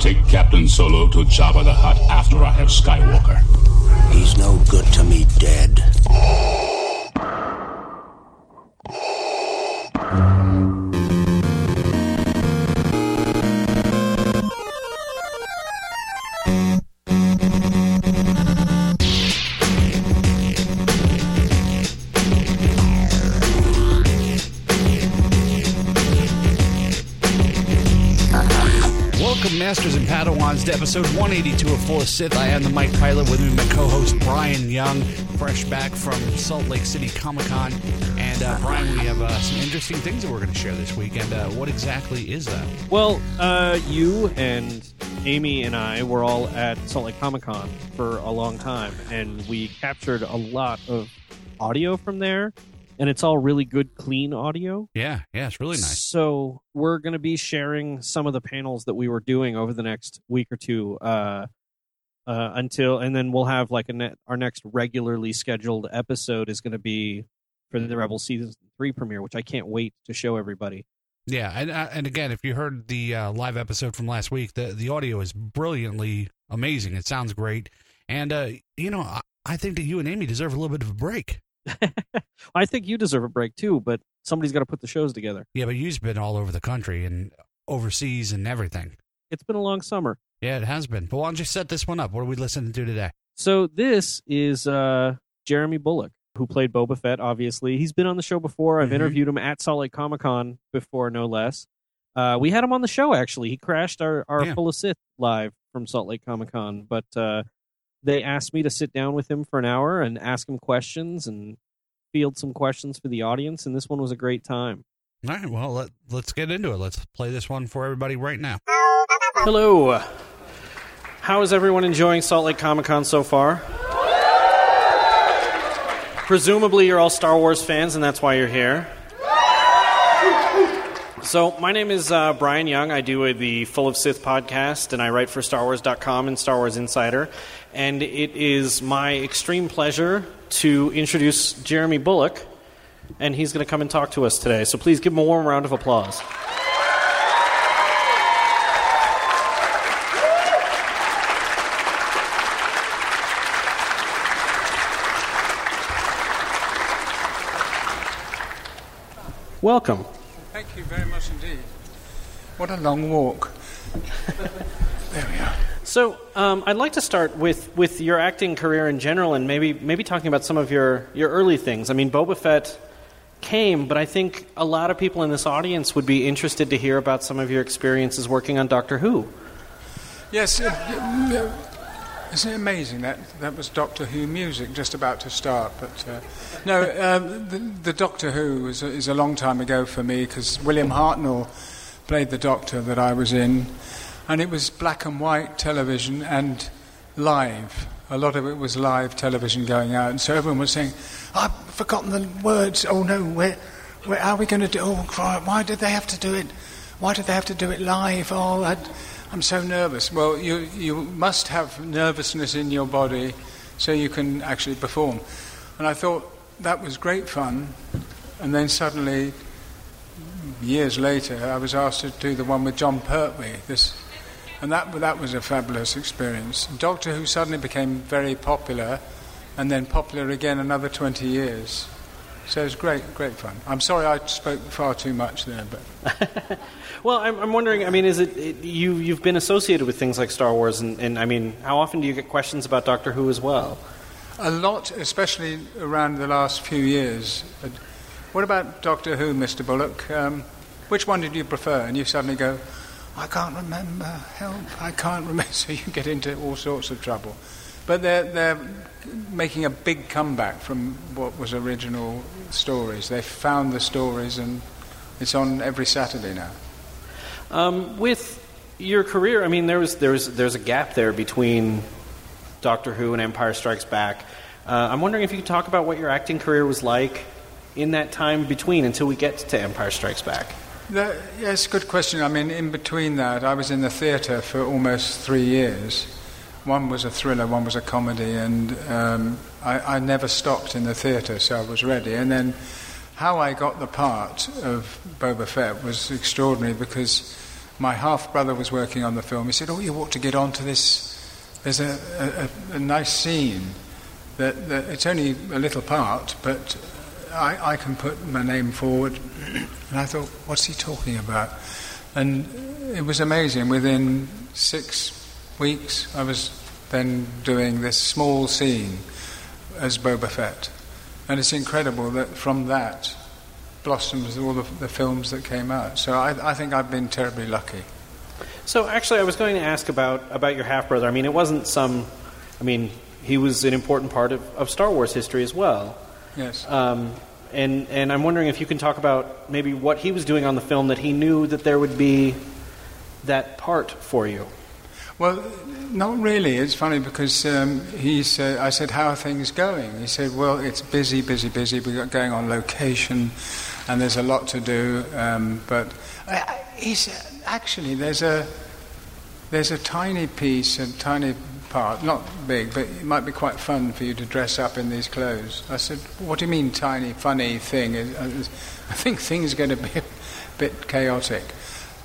Take Captain Solo to Jabba the Hutt after I have Skywalker. He's no good to me dead. Masters and Padawans, to episode 182 of Full of Sith. I am the Mike Pilot with me, my co-host Bryan Young, fresh back from Salt Lake City Comic Con. And uh, Bryan, we have uh, some interesting things that we're going to share this week. And uh, what exactly is that? Well, uh, you and Amy and I were all at Salt Lake Comic Con for a long time, and we captured a lot of audio from there, and it's all really good, clean audio. Yeah, yeah, it's really nice. So we're going to be sharing some of the panels that we were doing over the next week or two. Uh, uh, until and then we'll have like a net, our next regularly scheduled episode is going to be for the Rebel season three premiere, which I can't wait to show everybody. Yeah, and uh, and again, if you heard the uh, live episode from last week, the the audio is brilliantly amazing. It sounds great, and uh, you know, I, I think that you and Amy deserve a little bit of a break. I think you deserve a break too, but somebody's got to put the shows together. Yeah, but you've been all over the country and overseas and everything. It's been a long summer. Yeah, it has been. But why don't you set this one up? What are we listening to today? So this is uh, Jeremy Bulloch, who played Boba Fett. Obviously, he's been on the show before. I've Mhm. interviewed him at Salt Lake Comic Con before, no less. Uh, we had him on the show actually. He crashed our our Yeah. Full of Sith live from Salt Lake Comic Con, but uh, they asked me to sit down with him for an hour and ask him questions and field some questions for the audience. And this one was a great time. All right, well, let, let's get into it. Let's play this one for everybody right now. Hello. How is everyone enjoying Salt Lake Comic Con so far? Presumably, you're all Star Wars fans, and that's why you're here. So, my name is uh, Bryan Young. I do the Full of Sith podcast, and I write for StarWars.com and Star Wars Insider. And it is my extreme pleasure to introduce Jeremy Bulloch, and he's going to come and talk to us today. So, please give him a warm round of applause. Welcome. Thank you very much indeed. What a long walk. there we are. So, um, I'd like to start with, with your acting career in general, and maybe maybe talking about some of your, your early things. I mean, Boba Fett came, but I think a lot of people in this audience would be interested to hear about some of your experiences working on Doctor Who. Yes, uh, uh, isn't it amazing that that was Doctor Who music just about to start? But uh, no, um, the, the Doctor Who is is a long time ago for me because William Hartnell played the Doctor that I was in, and it was black and white television and live. A lot of it was live television going out, and so everyone was saying, "I've forgotten the words. Oh no, where, where are we going to do? Oh, cry, why did they have to do it? Why did they have to do it live? Oh, I, I'm so nervous." Well, you you must have nervousness in your body so you can actually perform. And I thought that was great fun, and then suddenly, years later, I was asked to do the one with Jon Pertwee. This and that that was a fabulous experience. Doctor Who suddenly became very popular, and then popular again another 20 years. So it was great, great fun. I'm sorry I spoke far too much there, but Well, I'm, I'm wondering. I mean, is it, it you you've been associated with things like Star Wars, and, and I mean, how often do you get questions about Doctor Who as well? a lot, especially around the last few years. What about Doctor Who, Mr. Bulloch? Um, which one did you prefer? And you suddenly go, I can't remember. Help! I can't remember. So you get into all sorts of trouble. But they're they're making a big comeback from what was original stories. They found the stories, and it's on every Saturday now. Um, with your career, I mean, there was there was there's a gap there between Doctor Who and Empire Strikes Back. Uh, I'm wondering if you could talk about what your acting career was like in that time between until we get to Empire Strikes Back. Yes, good question. I mean, in between that, I was in the theatre for almost three years. One was a thriller, one was a comedy, and um, I, I never stopped in the theatre, so I was ready. And then how I got the part of Boba Fett was extraordinary because my half brother was working on the film. He said, "Oh, you ought to get onto this. There's a, a, a nice scene that, that it's only a little part, but I, I can put my name forward." And I thought, "What's he talking about?" And it was amazing. Within six weeks, I was then doing this small scene as Boba Fett. And it's incredible that from that blossoms all the, the films that came out. So I, I think I've been terribly lucky. So actually, I was going to ask about about your half brother. I mean, it wasn't some. I mean, he was an important part of, of Star Wars history as well. Yes. Um, and and I'm wondering if you can talk about maybe what he was doing on the film that he knew that there would be that part for you. Well, not really. It's funny because um, he said, I said, "How are things going?" He said, "Well, it's busy, busy, busy. We're going on location, and there's a lot to do." Um, but he said, "Actually, there's a there's a tiny piece, a tiny part, not big, but it might be quite fun for you to dress up in these clothes." I said, "What do you mean, tiny, funny thing? I think things are going to be a bit chaotic."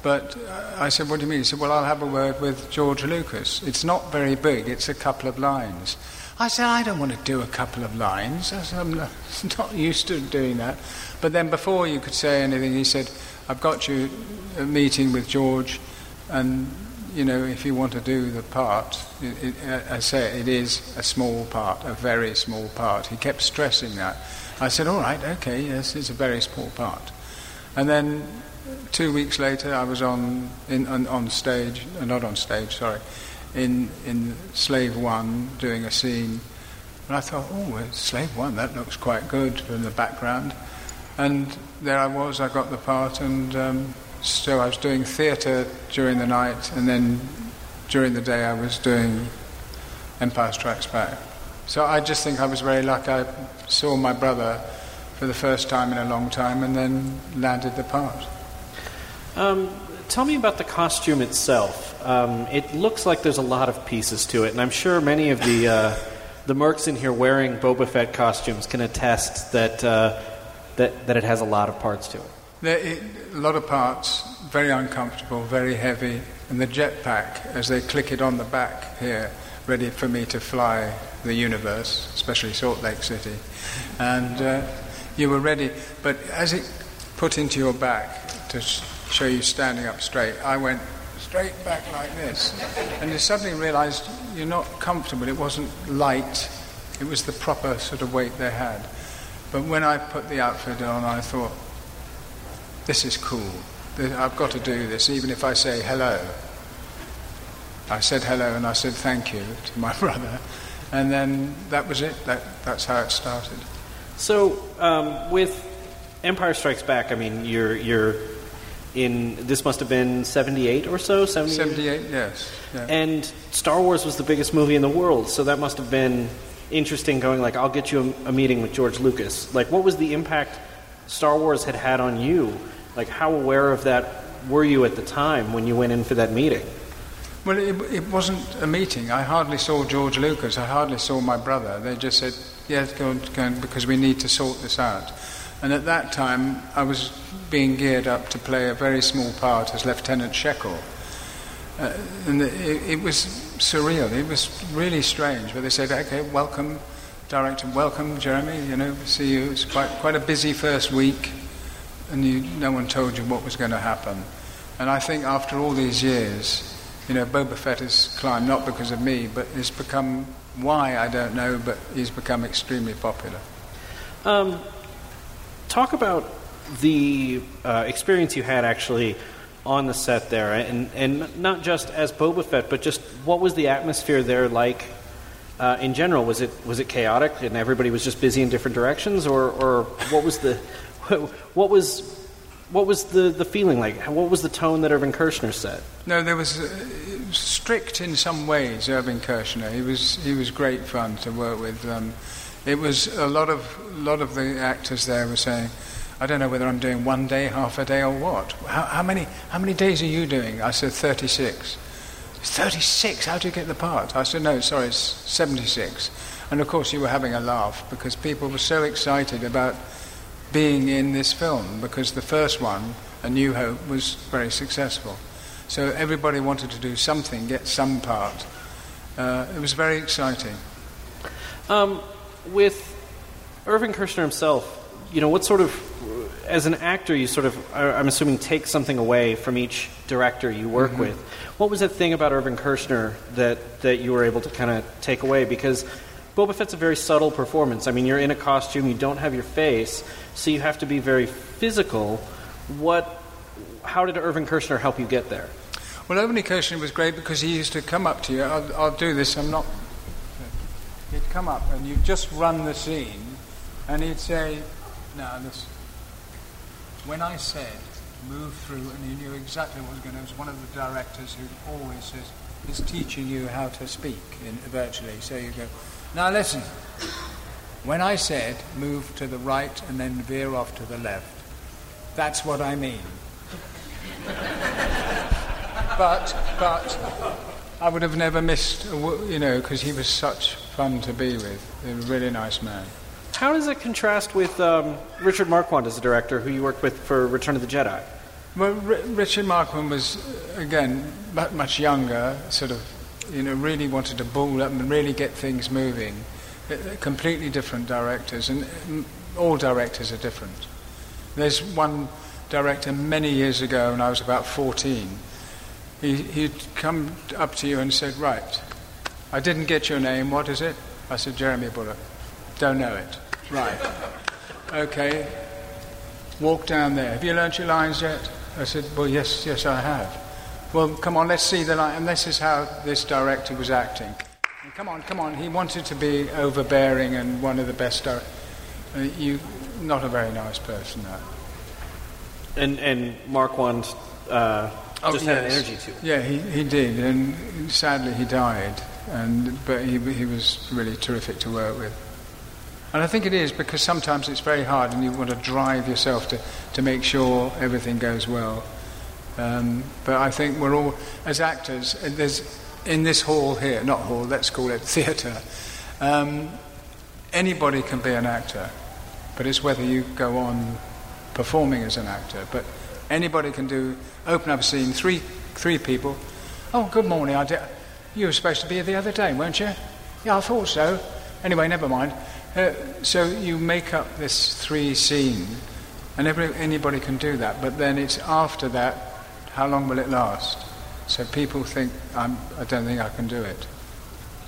But uh, I said, What do you mean? He said, Well, I'll have a word with George Lucas. It's not very big, it's a couple of lines. I said, I don't want to do a couple of lines. I said, I'm not used to doing that. But then before you could say anything, he said, I've got you a meeting with George, and, you know, if you want to do the part, it, it, I say it is a small part, a very small part. He kept stressing that. I said, All right, okay, yes, it's a very small part. And then two weeks later, I was on, in, on, on stage, uh, not on stage, sorry, in, in Slave One doing a scene. And I thought, oh, Slave One, that looks quite good in the background. And there I was, I got the part, and um, so I was doing theatre during the night, and then during the day I was doing Empire Strikes Back. So I just think I was very lucky. I saw my brother for the first time in a long time and then landed the part. Um, tell me about the costume itself. Um, it looks like there's a lot of pieces to it, and I'm sure many of the uh, the mercs in here wearing Boba Fett costumes can attest that uh, that that it has a lot of parts to it. There, it, a lot of parts, very uncomfortable, very heavy, and the jetpack as they click it on the back here, ready for me to fly the universe, especially Salt Lake City, and uh, you were ready. But as it put into your back to show you standing up straight. I went straight back like this. And you suddenly realized you're not comfortable. It wasn't light, it was the proper sort of weight they had. But when I put the outfit on, I thought, this is cool. I've got to do this, even if I say hello. I said hello and I said thank you to my brother. And then that was it. That, that's how it started. So, um, with Empire Strikes Back, I mean, you're, you're in this must have been 78 or so 78, 78 yes yeah. and star wars was the biggest movie in the world so that must have been interesting going like i'll get you a, a, meeting with george lucas like what was the impact star wars had had on you like how aware of that were you at the time when you went in for that meeting well it, it wasn't a meeting i hardly saw george lucas i hardly saw my brother they just said yes go, go because we need to sort this out and at that time, I was being geared up to play a very small part as Lieutenant Sheckil. Uh, and it, it, was surreal. It was really strange. But they said, "Okay, welcome, director. Welcome, Jeremy. You know, see you. It's quite quite a busy first week, and you, no one told you what was going to happen." And I think after all these years, you know, Boba Fett has climbed not because of me, but it's become why I don't know, but he's become extremely popular. Um, talk about the uh, experience you had actually on the set there, and, and not just as Boba Fett, but just what was the atmosphere there like uh, in general? Was it was it chaotic and everybody was just busy in different directions, or, or what was the what was what was the, the feeling like? What was the tone that Irvin Kershner set? No, there was uh, strict in some ways. Irvin Kershner, he was he was great fun to work with. Um, it was a lot of lot of the actors there were saying, I don't know whether I'm doing one day, half a day, or what. How, how many how many days are you doing? I said 36. 36? How do you get the part? I said, no, sorry, it's 76. And of course, you were having a laugh because people were so excited about being in this film because the first one, A New Hope, was very successful. So everybody wanted to do something, get some part. Uh, it was very exciting. Um, with Irvin Kershner himself, you know, what sort of, as an actor, you sort of, I'm assuming, take something away from each director you work Mm-hmm. with. What was that thing about Irvin Kershner that, that you were able to kind of take away? Because Boba Fett's a very subtle performance. I mean, you're in a costume, you don't have your face, so you have to be very physical. What, how did Irvin Kershner help you get there? Well, Irvin Kershner was great because he used to come up to you. I'll, I'll do this. I'm not. He'd come up and you'd just run the scene, and he'd say, "Now listen. When I said move through, and he knew exactly what was going to. It was one of the directors who always says is teaching you how to speak in, virtually. So you go, now listen. When I said move to the right and then veer off to the left, that's what I mean. but but I would have never missed, you know, because he was such fun to be with. He was a really nice man. How does it contrast with um, Richard Marquand as a director, who you worked with for Return of the Jedi? Well, R- Richard Marquand was, again, much younger, sort of, you know, really wanted to ball up and really get things moving. Uh, uh, completely different directors, and mm, all directors are different. There's one director many years ago, when I was about 14. He, he'd come up to you and said, Right, I didn't get your name, what is it? I said, Jeremy Bulloch. Don't know it. Right. Okay, walk down there. Have you learnt your lines yet? I said, well, yes, yes, I have. Well, come on, let's see the line. And this is how this director was acting. Come on, come on. He wanted to be overbearing and one of the best. Di- uh, you, not a very nice person, no. And and Marquand uh, just had an energy to it. Yeah, he, he did, and sadly he died. And but he he was really terrific to work with. And I think it is because sometimes it's very hard, and you want to drive yourself to to make sure everything goes well. Um, but I think we're all as actors. There's in this hall here, not hall. Let's call it theatre. Um, anybody can be an actor, but it's whether you go on performing as an actor. But anybody can do open up a scene. Three three people. Oh, good morning. I did, you were supposed to be here the other day, weren't you? Yeah, I thought so. Anyway, never mind. Uh, so you make up this three scene, and every, anybody can do that. But then it's after that. How long will it last? So people think I'm, I don't think I can do it.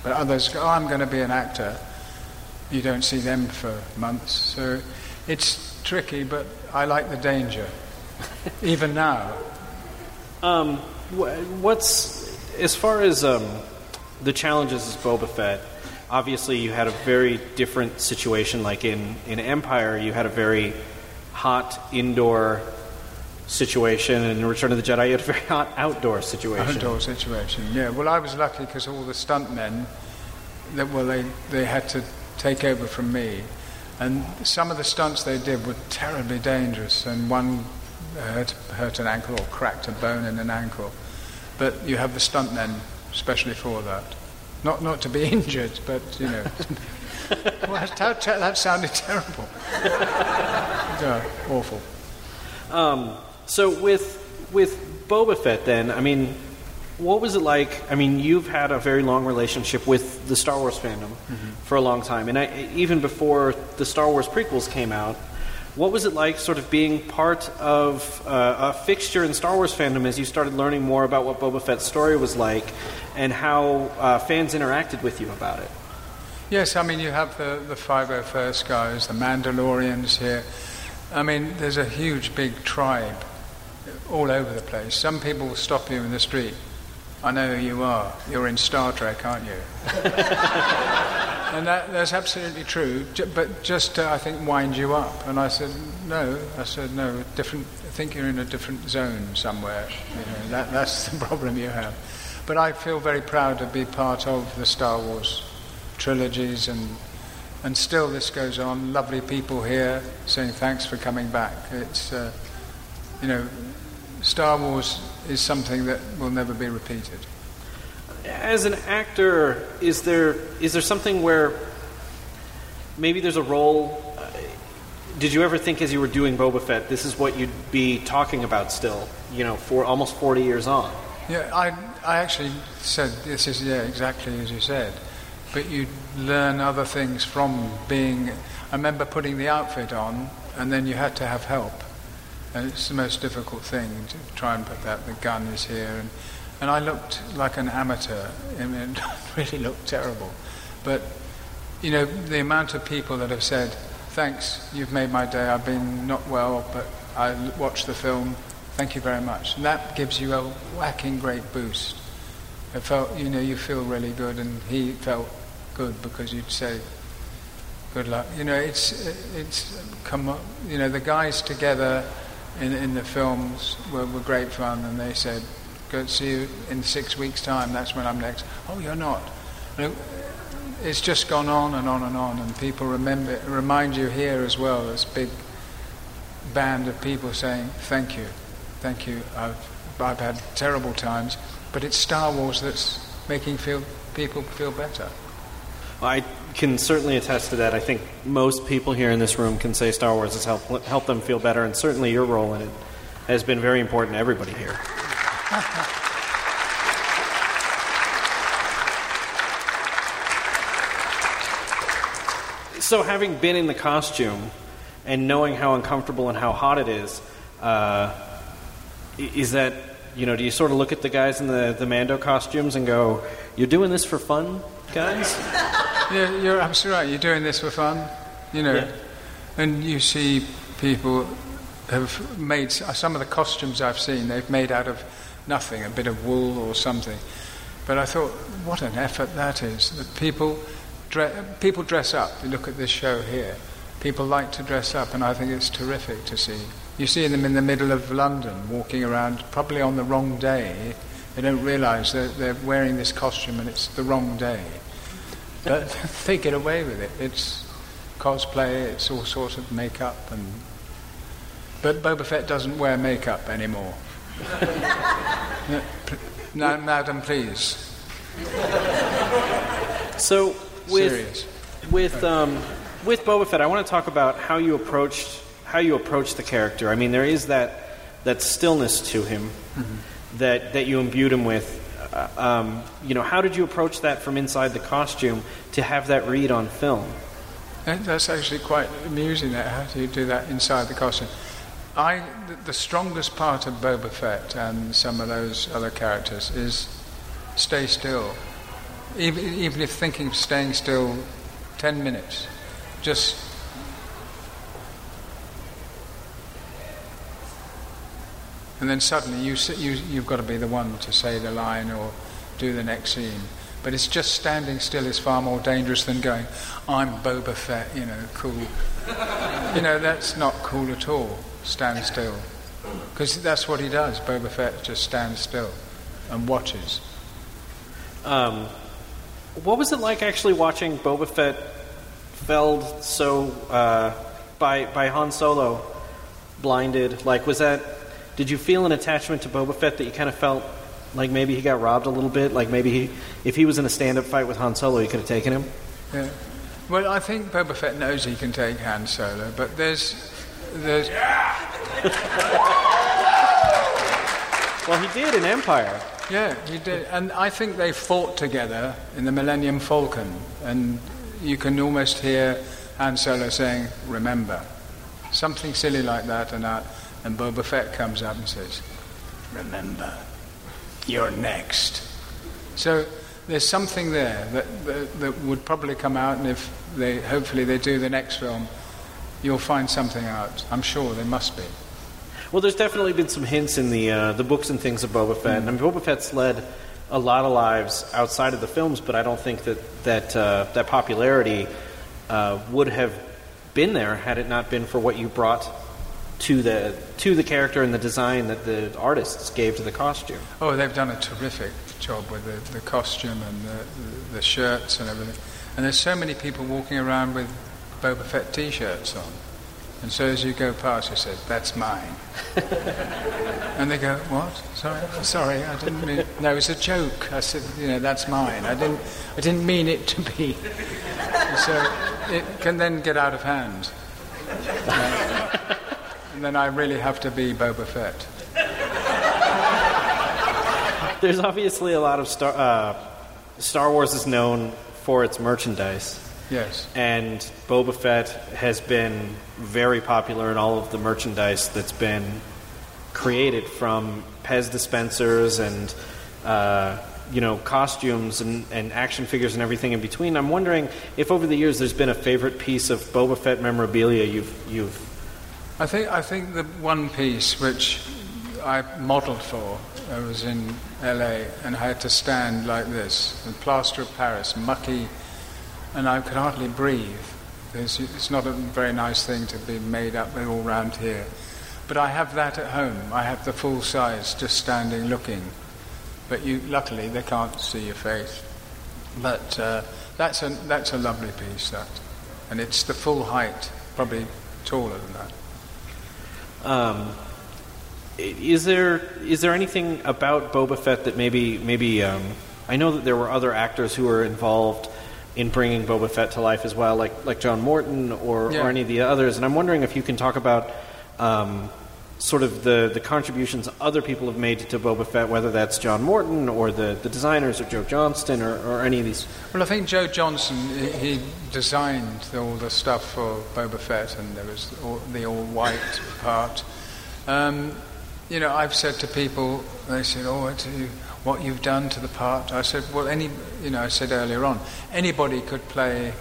But others go, oh, I'm going to be an actor. You don't see them for months. So it's tricky, but I like the danger. Even now. Um, what's as far as um, the challenges as Boba Fett? Obviously, you had a very different situation. Like in in Empire, you had a very hot indoor situation, and in Return of the Jedi, you had a very hot outdoor situation. Outdoor situation, yeah. Well, I was lucky because all the stuntmen, that well, they, they had to take over from me. And some of the stunts they did were terribly dangerous, and one hurt, hurt an ankle or cracked a bone in an ankle. But you have the stuntmen especially for that. Not, not to be injured, but, you know. well, that, that, that sounded terrible. yeah, awful. Um, so with with Boba Fett, then, I mean, what was it like? I mean, you've had a very long relationship with the Star Wars fandom for a long time, and I, even before the Star Wars prequels came out, what was it like, sort of being part of uh, a fixture in Star Wars fandom as you started learning more about what Boba Fett's story was like, and how uh, fans interacted with you about it? Yes, I mean, you have the, the 501st guys, the Mandalorians here. I mean, there's a huge, big tribe all over the place. Some people will stop you in the street. I know who you are. You're in Star Trek, aren't you? and that, that's absolutely true, but just to, I think, wind you up. And I said, no. I said, no, different, I think you're in a different zone somewhere. You know, that, that's the problem you have. But I feel very proud to be part of the Star Wars trilogies and and still this goes on. Lovely people here saying thanks for coming back. It's uh, you know, Star Wars is something that will never be repeated. As an actor, is there is there something where maybe there's a role? uh, Did you ever think, as you were doing Boba Fett, this is what you'd be talking about still? You know, for almost forty years on. Yeah, I, I actually said this is yeah exactly as you said, but you learn other things from being. I remember putting the outfit on, and then you had to have help, and it's the most difficult thing to try and put that. The gun is here, and and I looked like an amateur. I mean, it really looked terrible, but you know the amount of people that have said, "Thanks, you've made my day. I've been not well, but I watched the film. Thank you very much." And that gives you a whacking great boost. It felt, you know, you feel really good, and he felt good because you'd say, "Good luck." You know, it's it's come. You know, the guys together in in the films were, were great fun, and they said, "Go see you in six weeks' time. That's when I'm next." Oh, you're not. It's just gone on and on and on, and people remember remind you here as well. This big band of people saying, "Thank you, thank you." I've I've had terrible times, but it's Star Wars that's making feel people feel better. I can certainly attest to that. I think most people here in this room can say Star Wars has helped them feel better, and certainly your role in it has been very important to everybody here. so, having been in the costume and knowing how uncomfortable and how hot it is, uh, is that you know? Do you sort of look at the guys in the the Mando costumes and go, "You're doing this for fun, guys"? Yeah, you're absolutely right. You're doing this for fun, you know. Yeah. And you see people have made some of the costumes I've seen. They've made out of nothing, a bit of wool or something. But I thought, what an effort that is. That people, dre- people dress up. You look at this show here. People like to dress up, and I think it's terrific to see. You see them in the middle of London, walking around, probably on the wrong day. They don't realise that they're wearing this costume, and it's the wrong day. But they get away with it. It's cosplay, it's all sorts of makeup, and but Boba Fett doesn't wear makeup anymore. No, madam, please. So with Serious. with um, with Boba Fett, I want to talk about how you approached how you approached the character. I mean, there is that that stillness to him that that you imbued him with. Uh, um, you know, how did you approach that from inside the costume to have that read on film? That- That's actually quite amusing. That how do you do that inside the costume? I the, strongest part of Boba Fett and some of those other characters is stay still. Even, even if thinking of staying still ten minutes, just and then suddenly you, you, you've got to be the one to say the line or do the next scene. But it's just standing still is far more dangerous than going, I'm Boba Fett, you know, cool. you know, that's not cool at all. Stand still. Because that's what he does. Boba Fett just stands still and watches. Um, what was it like actually watching Boba Fett felled so uh, by by Han Solo, blinded? Like, was that? Did you feel an attachment to Boba Fett that you kind of felt like maybe he got robbed a little bit? Like maybe he, if he was in a stand-up fight with Han Solo, he could have taken him. Yeah. Well, I think Boba Fett knows he can take Han Solo, but there's, there's, Well, he did in Empire. yeah, he did, and I think they fought together in the Millennium Falcon, and you can almost hear Han Solo saying, "Remember," something silly like that, and uh, and Boba Fett comes up and says, "Remember, you're next." So there's something there that, that that would probably come out, and if they hopefully they do the next film, you'll find something out. I'm sure there must be. Well, there's definitely been some hints in the uh, the books and things of Boba Fett. And Boba Fett's led a lot of lives outside of the films, but I don't think that that uh, that popularity uh, would have been there had it not been for what you brought to the to the character and the design that the artists gave to the costume. Oh, they've done a terrific job with the, the costume and the, the, shirts and everything. And there's so many people walking around with Boba Fett t-shirts on. And so as you go past, you say, "That's mine," and they go, "What? Sorry, sorry, I didn't mean. No, it's a joke." I said, "You know, that's mine. I didn't, I didn't mean it to be." So it can then get out of hand, and then I really have to be Boba Fett. there's obviously a lot of Star uh, Star Wars is known for its merchandise. Yes. And Boba Fett has been very popular in all of the merchandise that's been created from Pez dispensers and uh, you know costumes and, and action figures and everything in between. I'm wondering if over the years there's been a favorite piece of Boba Fett memorabilia you've you've. I think I think the one piece which I modelled for I was in LA and I had to stand like this, the plaster of Paris, mucky, and I could hardly breathe. It's, it's not a very nice thing to be made up all round here. But I have that at home. I have the full size, just standing looking. But you, luckily, they can't see your face. But uh, that's, a, that's a lovely piece, that. And it's the full height, probably taller than that. Um, is there is there anything about Boba Fett that maybe maybe um, I know that there were other actors who were involved in bringing Boba Fett to life as well, like like John Morton or, Yeah. or any of the others. And I'm wondering if you can talk about um, sort of the, the contributions other people have made to Boba Fett, whether that's John Morton or the, the designers or Joe Johnston or, or any of these. Well, I think Joe Johnston, he, he designed all the stuff for Boba Fett, and there was all, the all white part. Um, you know, I've said to people, they said, "Oh, what you've done to the part." I said, "Well, any, you know, I said earlier on, anybody could play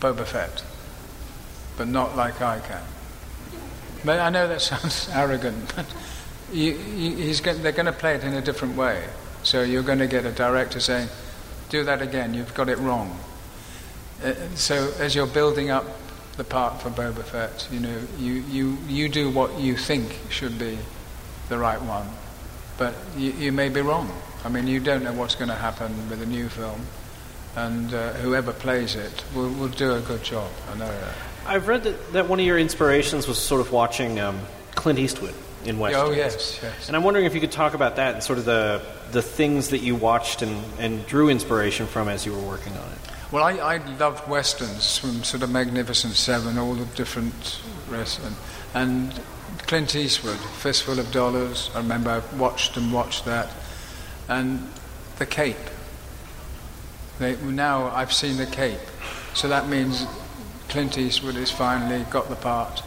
Boba Fett, but not like I can." But I know that sounds arrogant, but you, you, go- they're going to play it in a different way. So you're going to get a director saying, "Do that again. You've got it wrong." Uh, so as you're building up the part for Boba Fett, you know, you, you, you do what you think should be the right one, but you, you may be wrong. I mean, you don't know what's going to happen with a new film, and uh, whoever plays it will, will do a good job. I know that. I've read that, that one of your inspirations was sort of watching um, Clint Eastwood in Western. Oh yes, yes. And I'm wondering if you could talk about that and sort of the the things that you watched and, and drew inspiration from as you were working on it. Well, I, I loved westerns from sort of Magnificent Seven, all the different wrestling, and Clint Eastwood, Fistful of Dollars. I remember I watched and watched that, and The Cape. They, now I've seen The Cape, so that means Clint Eastwood has finally got the part,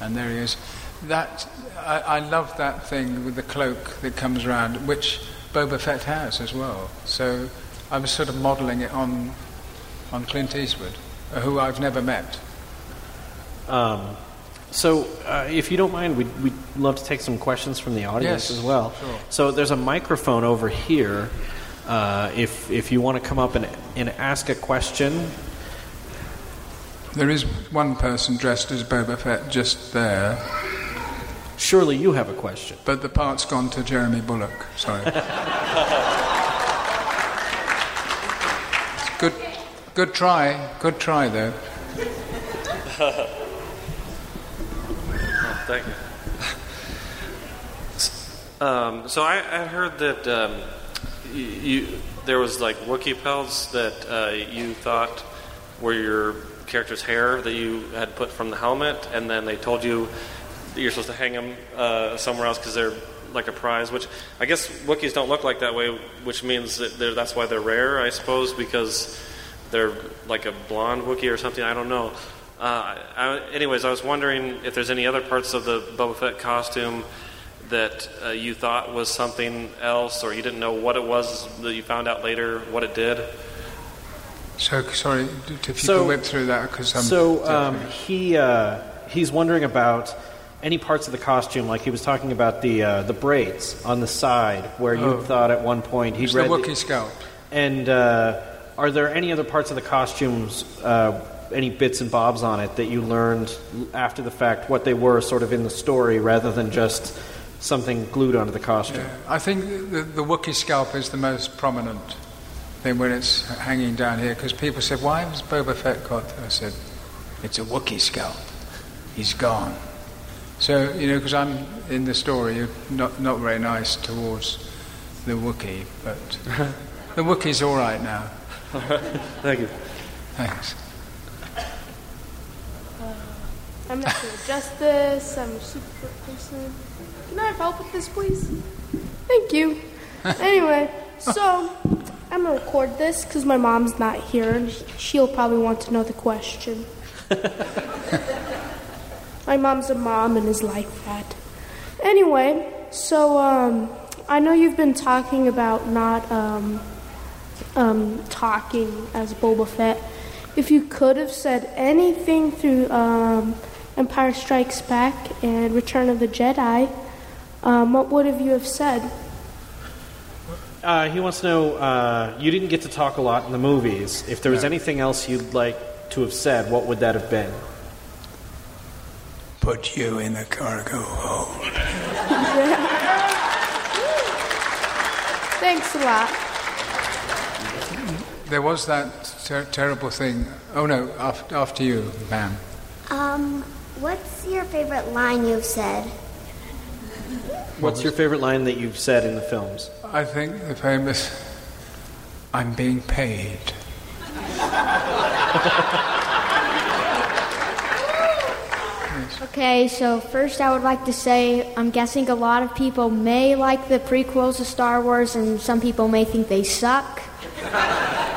and there he is. That I, I love that thing with the cloak that comes around, which Boba Fett has as well. So I was sort of modelling it on on Clint Eastwood, who I've never met. Um, so, uh, if you don't mind, we'd, we'd love to take some questions from the audience Yes, as well. sure. So, there's a microphone over here. Uh, if if you want to come up and, and ask a question, There is one person dressed as Boba Fett just there, surely you have a question. but the part's gone to Jeremy Bulloch. Sorry. good, good try. Good try, though. Thank you. Um, so I, I heard that um, you, you, there was like Wookiee pelts that uh, you thought were your character's hair that you had put from the helmet, and then they told you that you're supposed to hang them uh, somewhere else because they're like a prize. Which I guess Wookiees don't look like that way, which means that that's why they're rare, I suppose, because they're like a blonde Wookiee or something. I don't know. Uh, I, anyways, I was wondering if there's any other parts of the Boba Fett costume that uh, you thought was something else, or you didn't know what it was that you found out later what it did. So sorry if you So- could whip through that because I'm. So um, he uh, he's wondering about any parts of the costume, like he was talking about the uh, the braids on the side, where you Oh. thought at one point he'd it's the read. Wookiee scalp. and uh, are there any other parts of the costumes, uh, any bits and bobs on it that you learned after the fact what they were, sort of in the story, rather than just something glued onto the costume? Yeah, I think the, the Wookiee scalp is the most prominent thing when it's hanging down here because people said, "Why has Boba Fett got?" I said, "It's a Wookiee scalp. He's gone." So you know, because I'm in the story, you're not not very nice towards the Wookiee, but the Wookiee's all right now. Thank you. Thanks. Uh, I'm not going to adjust this. I'm a super person. Can I have help with this, please? Thank you. anyway, so I'm gonna record this because my mom's not here and she'll probably want to know the question. my mom's a mom and is like that. Anyway, so um, I know you've been talking about not um, um, talking as Boba Fett. If you could have said anything through um, Empire Strikes Back and Return of the Jedi, um, what would have you have said? Uh, he wants to know uh, you didn't get to talk a lot in the movies. If there was No. anything else you'd like to have said, what would that have been? Put you in the cargo hold. Thanks a lot. There was that ter- terrible thing. Oh no, after, after you, ma'am. Um, what's your favorite line you've said? What's your favorite line that you've said in the films? I think the famous I'm being paid. Okay, so first I would like to say I'm guessing a lot of people may like the prequels of Star Wars, and some people may think they suck.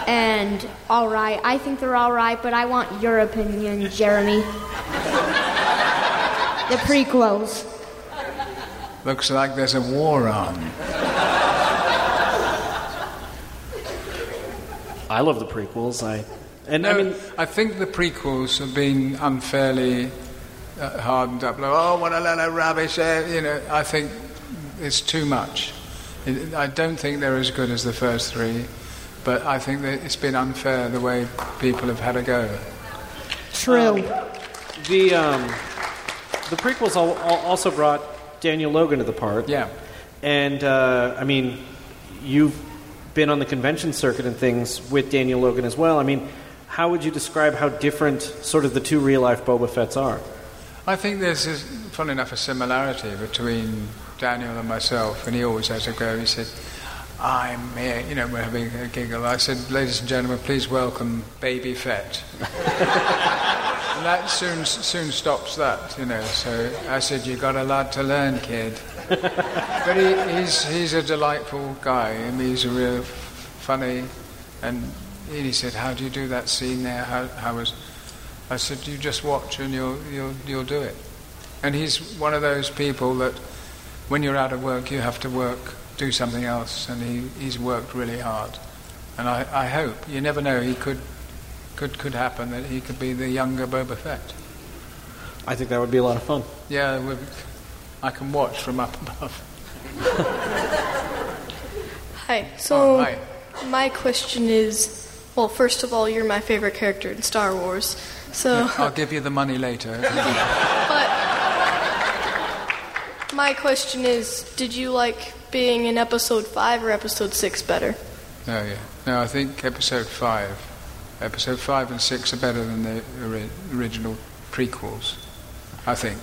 and all right, I think they're all right, but I want your opinion, Jeremy. the prequels. Looks like there's a war on. I love the prequels. I and No, I mean, I think the prequels have been unfairly uh, hardened up. Like, oh, what a lot of rubbish! eh," You know, I think it's too much. It, I don't think they're as good as the first three, but I think that it's been unfair the way people have had a go. True. the um, the prequels al- al- also brought Daniel Logan to the part. Yeah. And uh, I mean, you've been on the convention circuit and things with Daniel Logan as well. I mean, how would you describe how different sort of the two real life Boba Fett's are? I think there's, a, fun enough, a similarity between Daniel and myself, and he always has a go. He said, I'm here, you know, we're having a giggle. I said, ladies and gentlemen, please welcome Baby Fett. and that soon, soon stops that, you know. So I said, you've got a lot to learn, kid. But he, he's, he's a delightful guy, and he's a real funny, and he said, how do you do that scene there? How, how was... I said, you just watch and you'll, you'll, you'll do it. And he's one of those people that when you're out of work, you have to work, do something else, and he, he's worked really hard. And I, I hope, you never know, he could, could, could happen that he could be the younger Boba Fett. I think that would be a lot of fun. Yeah, I can watch from up above. Hi. So, Oh, hi. my question is well, first of all, you're my favorite character in Star Wars. So, I'll give you the money later. but my question is did you like being in episode 5 or episode 6 better? No, yeah. No, I think episode five. Episode five and six are better than the ori- original prequels. I think.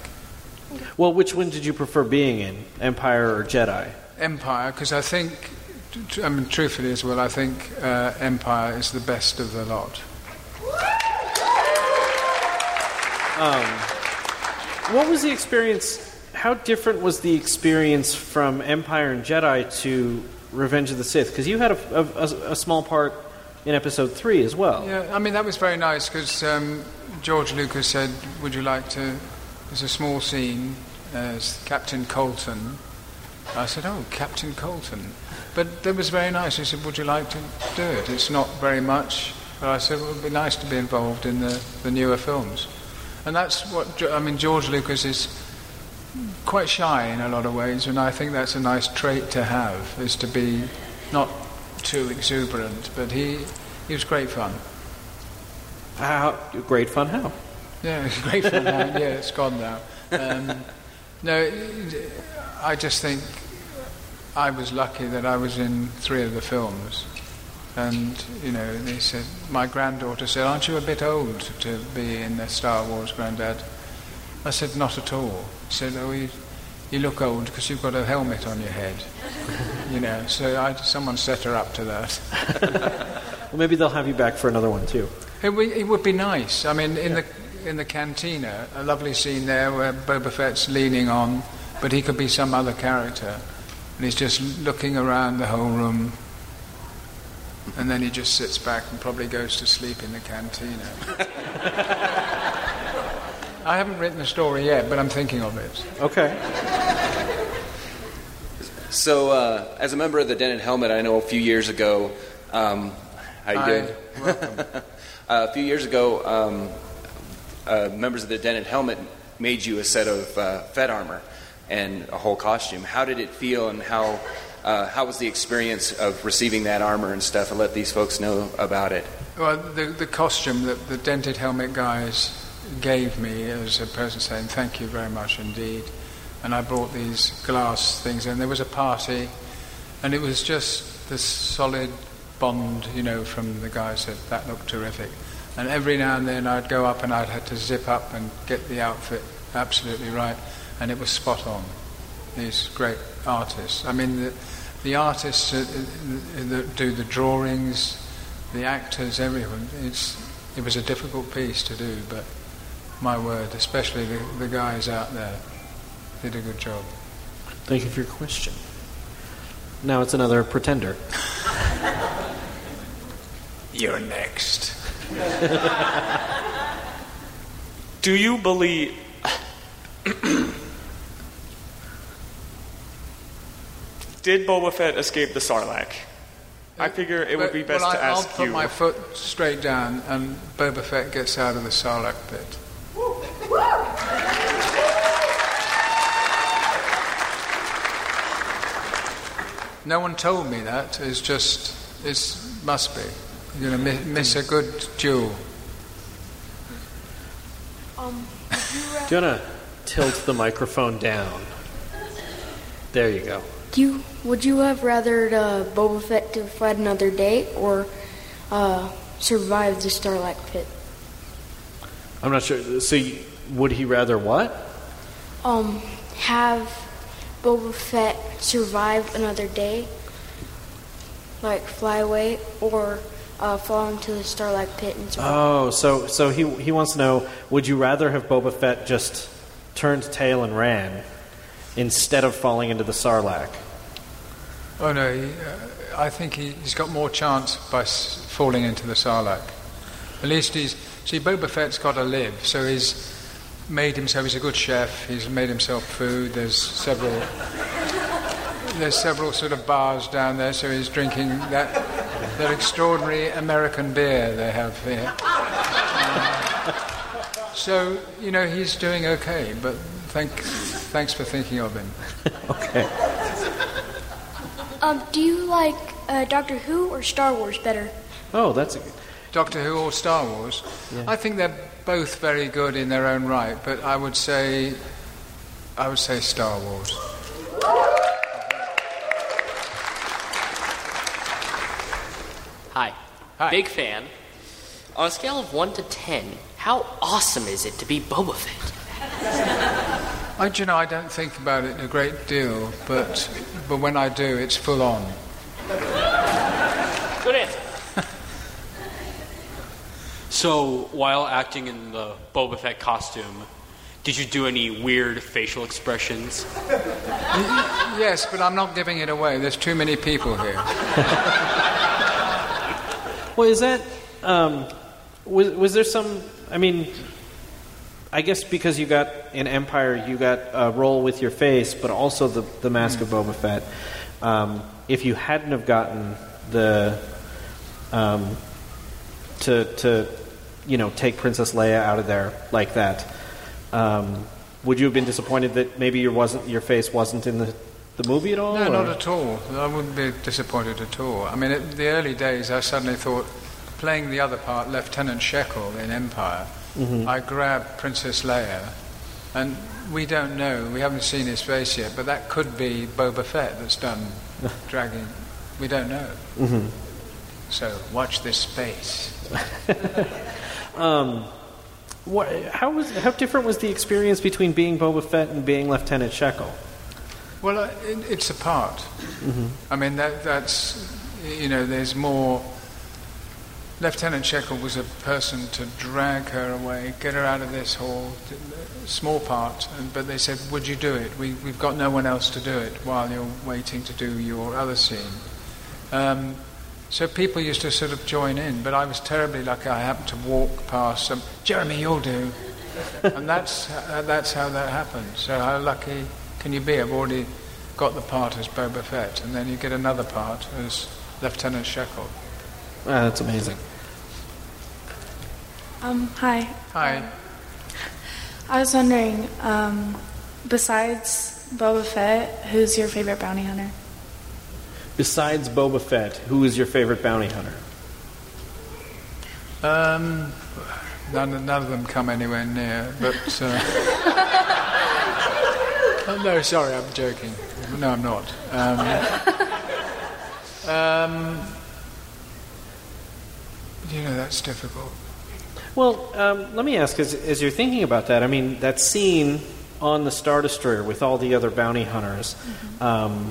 Well, which one did you prefer being in, Empire or Jedi? Empire, because I think, I mean, truthfully as well, I think uh, Empire is the best of the lot. What was the experience? How different was the experience from Empire and Jedi to Revenge of the Sith? Because you had a, a- a- a small part in Episode Three as well. Yeah, I mean, that was very nice because um, George Lucas said, Would you like to? There's a small scene as Captain Colton. I said, Oh, Captain Colton. But that was very nice. He said, Would you like to do it? It's not very much. But I said, Well, it would be nice to be involved in the, the newer films. And that's what, I mean, George Lucas is quite shy in a lot of ways, and I think that's a nice trait to have, is to be not too exuberant, but he, he was great fun. How great fun? How? Yeah, it's great fun now. Yeah, it's gone now. Um, no, I just think I was lucky that I was in three of the films. And, you know, they said, my granddaughter said, Aren't you a bit old to be in the Star Wars, Grandad? I said, Not at all. She said, Oh, you, you look old because you've got a helmet on your head. you know, so I, someone set her up to that. Well, maybe they'll have you back for another one too. It, would- it would be nice. I mean, in the in the cantina, a lovely scene there where Boba Fett's leaning on, but he could be some other character. and he's just looking around the whole room, and then he just sits back and probably goes to sleep in the cantina. I haven't written the story yet, but I'm thinking of it. Okay. So, uh, as a member of the Dented Helmet, I know a few years ago, um, how you Hi, doing? welcome. uh, a few years ago, um, uh, members of the Dented Helmet made you a set of uh, Fett armor and a whole costume. How did it feel, and how uh, how was the experience of receiving that armor and stuff? And let these folks know about it. Well, the, the costume that the dented helmet guys gave me as a person saying thank you very much indeed. And I brought these glass things, and there was a party, and it was just this solid bond, you know, from the guys that that looked terrific. And every now and then I'd go up and I'd have to zip up and get the outfit absolutely right, and it was spot on. These great artists. I mean, the, the artists that, that do the drawings, the actors, everyone. It's, it was a difficult piece to do, but my word, especially the, the guys out there, did a good job. Thank you for your question. Now it's another pretender. You're next. Do you believe. Did Boba Fett escape the Sarlacc? I uh, figure it would be best well, to I, ask I'll put you. my foot straight down, and Boba Fett gets out of the Sarlacc pit. No one told me that. It's just, it must be. You're going to mi- miss a good duel. Um, Do you want to tilt the microphone down? There you go. Do you, would you have rather uh, Boba Fett to fight another day or uh, survive the Starlight Pit? I'm not sure. So, you, would he rather what? Um, have Boba Fett survive another day, like fly away, or uh, fall into the Starlight Pit and survive? Oh, so so he he wants to know: Would you rather have Boba Fett just turned tail and ran instead of falling into the Sarlacc? Oh no, he, uh, I think he, he's got more chance by s- falling into the Sarlacc. At least he's see Boba Fett's got to live, so he's made himself. He's a good chef. He's made himself food. There's several. There's several sort of bars down there, so he's drinking that that extraordinary American beer they have here. Um, so you know he's doing okay, but thank thanks for thinking of him. okay. Um, do you like uh, Doctor Who or Star Wars better? Oh, that's a good. Doctor Who or Star Wars? I think they're both very good in their own right, but I would say, I would say Star Wars. Hi. Big fan. On a scale of 1 to 10, how awesome is it to be Boba Fett? I, do you know, I don't think about it a great deal, but but when I do, it's full on. Good answer. So, while acting in the Boba Fett costume, did you do any weird facial expressions? Yes, but I'm not giving it away. There's too many people here. Well, is that um, was was there some? I mean, I guess because you got an Empire, you got a role with your face, but also the the Mask of Boba Fett. Um, if you hadn't have gotten the um, to to you know take Princess Leia out of there like that, um, would you have been disappointed that maybe your wasn't your face wasn't in the the movie at all? No, or- not at all. I wouldn't be disappointed at all. I mean, in the early days, I suddenly thought, playing the other part, Lieutenant Sheckil in Empire, Mhm. I grabbed Princess Leia, and we don't know, we haven't seen his face yet, but that could be Boba Fett that's done dragging. We don't know. Mhm. So watch this space. Um, what, how was how different was the experience between being Boba Fett and being Lieutenant Sheckil? Well, uh, it, it's a part. Mhm. I mean, that, that's, you know, there's more Lieutenant Sheckil was a person to drag her away, get her out of this hall, small part. And, but they said, "Would you do it? We, we've got no one else to do it while you're waiting to do your other scene." Um, so people used to sort of join in, but I was terribly lucky. I happened to walk past some. Jeremy, you'll do, and that's uh, that's how that happened. So how lucky can you be? I've already got the part as Boba Fett, and then you get another part as Lieutenant Sheckil. Ah, that's amazing. Um, hi. Hi. I was wondering, um, besides Boba Fett, who's your favorite bounty hunter? Besides Boba Fett, who is your favorite bounty hunter? Um, none, none of them come anywhere near, but. Uh, oh, no, sorry, I'm joking. No, I'm not. Um, um, you know, that's difficult. Well, um, let me ask, as, as you're thinking about that, I mean, that scene on the Star Destroyer with all the other bounty hunters, um,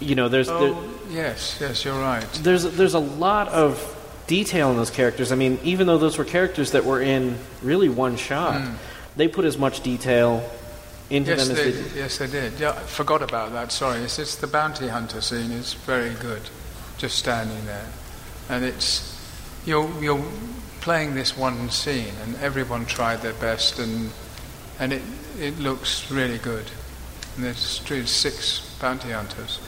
you know, there's there, Oh, yes, yes, you're right. there's there's a lot of detail in those characters. I mean, even though those were characters that were in really one shot, Mm. they put as much detail into Yes, them as they, they did. yes, they did. Yeah, I forgot about that. Sorry. It's, it's the bounty hunter scene is very good, just standing there, and it's you're you're playing this one scene, and everyone tried their best, and and it it looks really good. And there's there's six bounty hunters,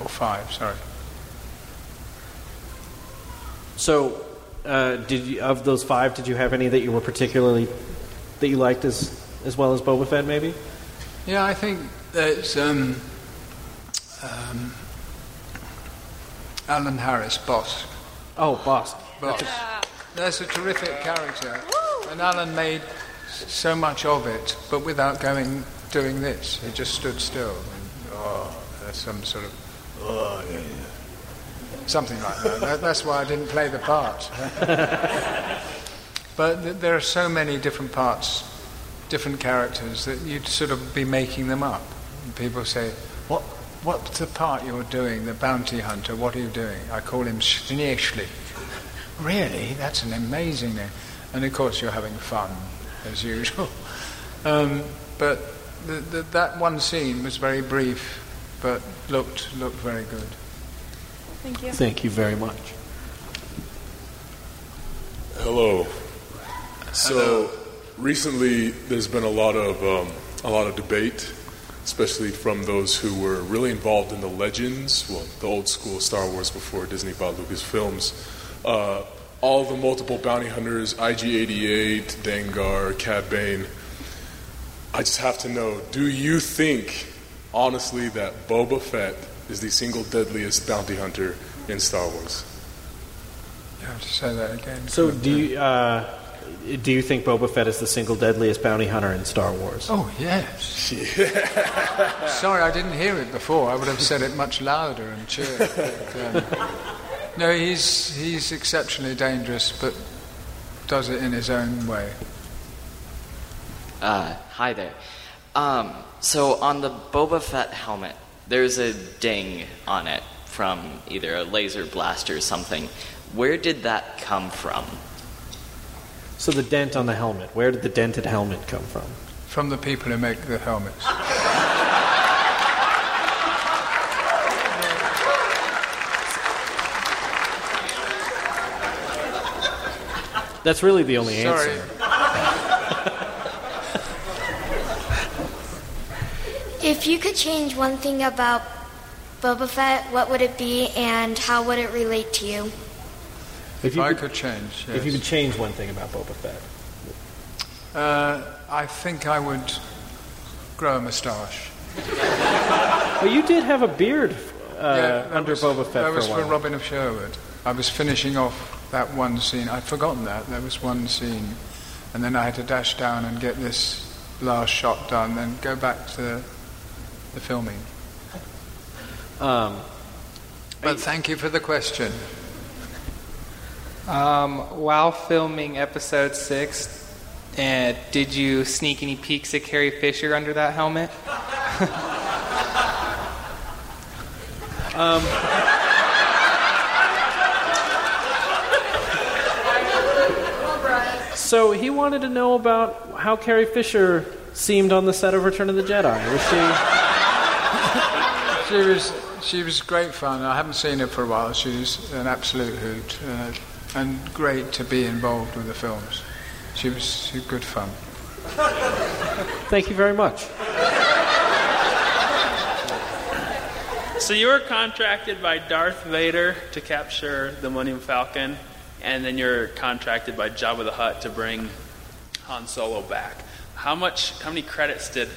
or five, sorry. So, uh, did you, of those five, did you have any that you were particularly that you liked as as well as Boba Fett, maybe? Yeah, I think there's um, um, Alan Harris, Bossk. Oh, Bossk. Bossk. That's a terrific character, and Alan made so much of it, but without going doing this. He just stood still. And, oh, there's some sort of oh yeah, yeah. something like that. that. That's why I didn't play the part. but th- there are so many different parts, different characters that you'd sort of be making them up. And people say, "What? What's the part you're doing? The bounty hunter? What are you doing?" I call him Schneeschli. Really? That's an amazing name. And of course, you're having fun, as usual. Um, but the, the, that one scene was very brief, but looked, looked very good. Thank you. Thank you very much. Hello. So recently, there's been a lot of um, a lot of debate, especially from those who were really involved in the legends, well, the old school Star Wars before Disney bought Lucasfilms. Uh, all the multiple bounty hunters, IG-88, Dengar, Cad Bane. I just have to know: Do you think, honestly, that Boba Fett is the single deadliest bounty hunter in Star Wars? You have to say that again. So, do you uh, do you think Boba Fett is the single deadliest bounty hunter in Star Wars? Oh, yes. Sorry, I didn't hear it before. I would have said it much louder and cheered. But, um, no, he's, he's exceptionally dangerous, but does it in his own way. Uh, hi there. Um, so on the Boba Fett helmet, there's a ding on it from either a laser blast or something. Where did that come from? So the dent on the helmet. Where did the dented helmet come from? From the people who make the helmets. That's really the only Sorry. answer. If you could change one thing about Boba Fett, what would it be and how would it relate to you? If, you I could- could change, If you could change one thing about Boba Fett, Uh, I think I would grow a moustache. well, you did have a beard uh, that under was, Boba Fett That was for for. Robin of Sherwood. I was finishing off that one scene. I'd forgotten that. There was one scene. And then I had to dash down and get this last shot done, then go back to the filming. Um, but thank you for the question. Um, while filming episode six, uh, did you sneak any peeks at Carrie Fisher under that helmet? um, So he wanted to know about how Carrie Fisher seemed on the set of Return of the Jedi. Was she? She was she was great fun. I haven't seen her for a while. She was an absolute hoot uh, and great to be involved with the films. She was, she was good fun. Thank you very much. So you were contracted by Darth Vader to capture the Millennium Falcon, and then you're contracted by Jabba the Hutt to bring Han Solo back. How much? How many credits did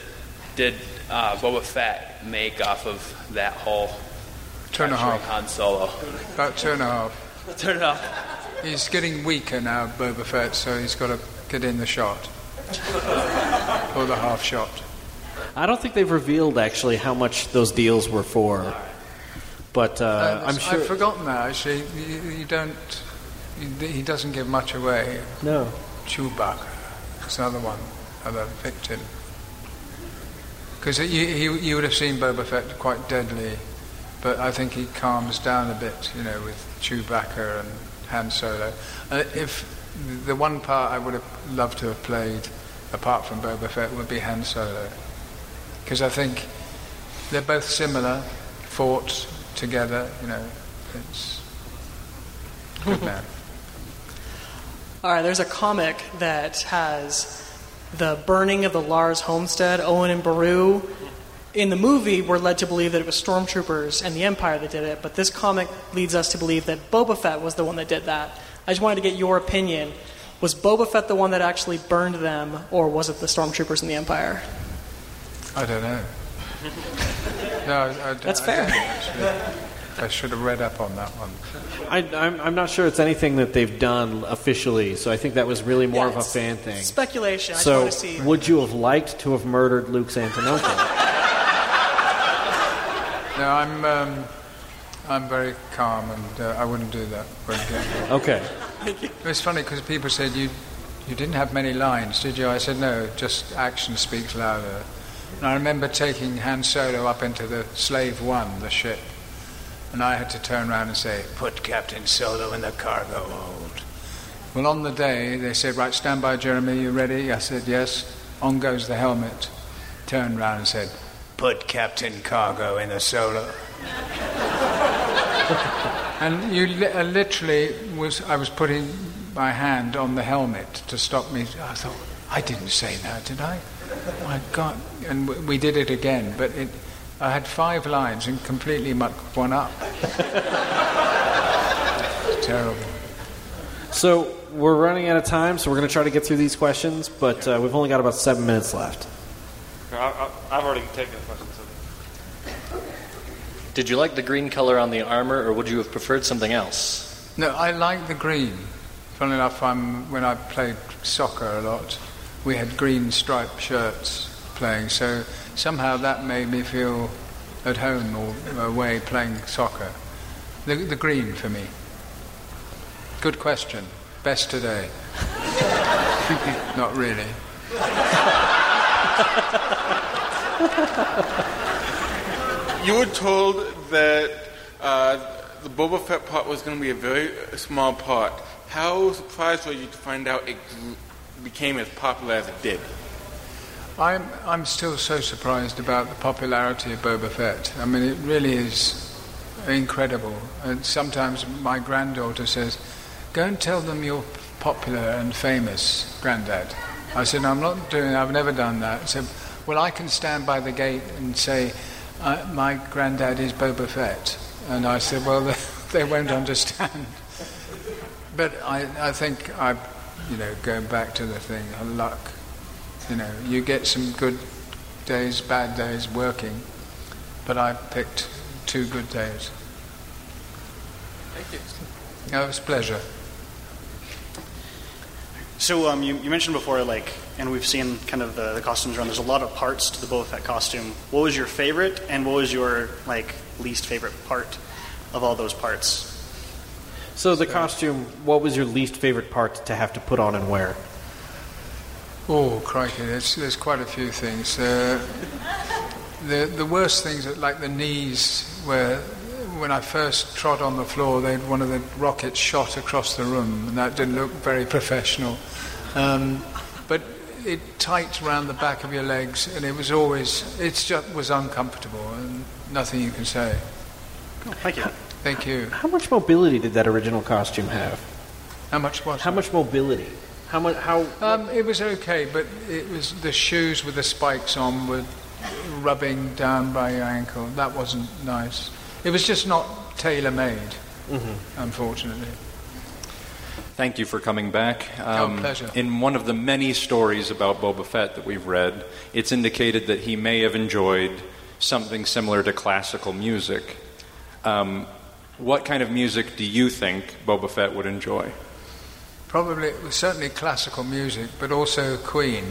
did uh, Boba Fett make off of that whole Two and a capturing half. Han Solo? About two and a half. Turn it off. He's getting weaker now, Boba Fett, so he's got to get in the shot. or the half shot. I don't think they've revealed actually how much those deals were for, but uh, I'm sure. I've forgotten that, actually. You, you don't. He, he doesn't give much away. No. Chewbacca. It's another one, another victim. Because you, you, you would have seen Boba Fett quite deadly, but I think he calms down a bit, you know, with Chewbacca and Han Solo. Uh, if the one part I would have loved to have played, apart from Boba Fett, would be Han Solo, because I think they're both similar, fought together, you know. It's good man. All right, there's a comic that has the burning of the Lars homestead, Owen and Beru. In the movie, we're led to believe that it was stormtroopers and the Empire that did it, but this comic leads us to believe that Boba Fett was the one that did that. I just wanted to get your opinion. Was Boba Fett the one that actually burned them, or was it the stormtroopers and the Empire? I don't know. No, I, I, That's I fair. don't. I should have read up on that one. I, I'm, I'm not sure it's anything that they've done officially, so I think that was really more Yeah, of a fan thing. Speculation. I just So, want to see. would you have liked to have murdered Luke Santonoco? No, I'm um, I'm very calm, and uh, I wouldn't do that. Wouldn't get- Okay. It's funny because people said you you didn't have many lines, did you? I said no, just action speaks louder. And I remember taking Han Solo up into the Slave One, the ship, and I had to turn around and say, "Put Captain Solo in the cargo hold." Well, on the day they said, "Right, stand by, Jeremy. You ready?" I said, "Yes." On goes the helmet. Turned round and said, "Put Captain Cargo in the Solo." And you li- uh, literally was. I was putting my hand on the helmet to stop me. I thought I didn't say that, did I? My God! And w- we did it again, but it. I had five lines and completely mucked one up. Terrible. So we're running out of time, so we're going to try to get through these questions, but uh, we've only got about seven minutes left. I, I, I've already taken the question. So. Did you like the green color on the armor, or would you have preferred something else? No, I like the green. Funnily enough, I'm, when I played soccer a lot, we had green striped shirts playing, so somehow that made me feel at home or uh, away playing soccer. The, the green for me. Good question. Best today. Not really. You were told that uh, the Boba Fett part was going to be a very small part. How surprised were you to find out it became as popular as it did? I'm, I'm still so surprised about the popularity of Boba Fett. I mean, it really is incredible. And sometimes my granddaughter says, Go and tell them you're popular and famous, Granddad. I said, I'm not doing I've never done that. Said, Well, I can stand by the gate and say, uh, My granddad is Boba Fett. And I said, Well, they, they won't understand. But I, I think I, you know, going back to the thing, luck. You know, you get some good days, bad days working, but I picked two good days. Thank you. No, it was a pleasure. So um, you, you mentioned before, like, and we've seen kind of the, the costumes around. There's a lot of parts to the Boba Fett costume. What was your favorite, and what was your like least favorite part of all those parts? So the costume, what was your least favorite part to have to put on and wear? Oh, crikey, there's, there's quite a few things. Uh, the, the worst things, are like the knees, where when I first trod on the floor, they'd one of the rockets shot across the room, and that didn't look very professional. Um, but it tight around the back of your legs, and it was always it just was uncomfortable, and nothing you can say. thank you. Thank you. How much mobility did that original costume have? How much was? How much mobility? How much? How? Um, it was okay, but it was the shoes with the spikes on were rubbing down by your ankle. That wasn't nice. It was just not tailor made, unfortunately. Thank you for coming back. Um, Oh, pleasure. In one of the many stories about Boba Fett that we've read, it's indicated that he may have enjoyed something similar to classical music. Um, what kind of music do you think Boba Fett would enjoy? Probably certainly classical music, but also Queen.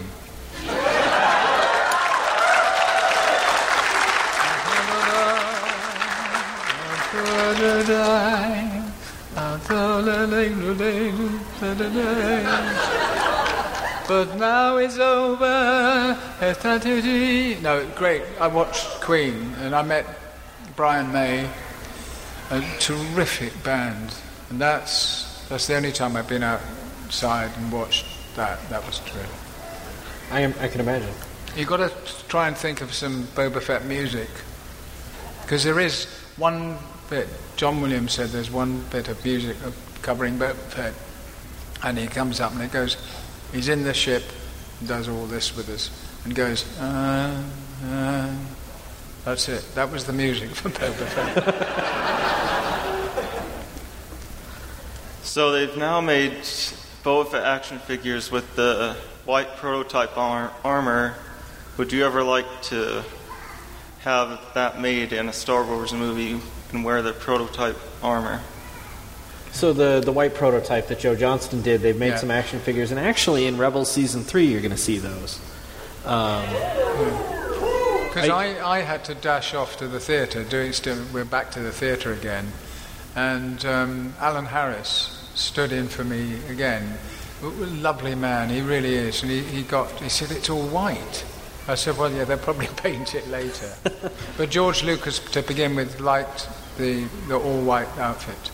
But now it's over. No, great. I watched Queen and I met Brian May, a terrific band, and that's that's the only time I've been outside and watched that. That was terrific. I am, I can imagine. You've got to try and think of some Boba Fett music. Because there is one bit, John Williams said there's one bit of music covering Fett. And he comes up and it goes, he's in the ship, does all this with us, and goes, uh, uh, that's it. That was the music for Fett. So they've now made Fett action figures with the white prototype ar- armor. Would you ever like to have that made in a Star Wars movie and wear the prototype armor? So the the white prototype that Joe Johnston did, they've made Yeah. some action figures, and actually in Rebels season three, you're going to see those. Um, Because I, I had to dash off to the theatre, doing still, we're back to the theatre again, and um, Alan Harris stood in for me again. W- w- Lovely man, he really is, and he, he got, he said it's all white. I said, well, yeah, they'll probably paint it later. but George Lucas, to begin with, liked the, the all white outfit,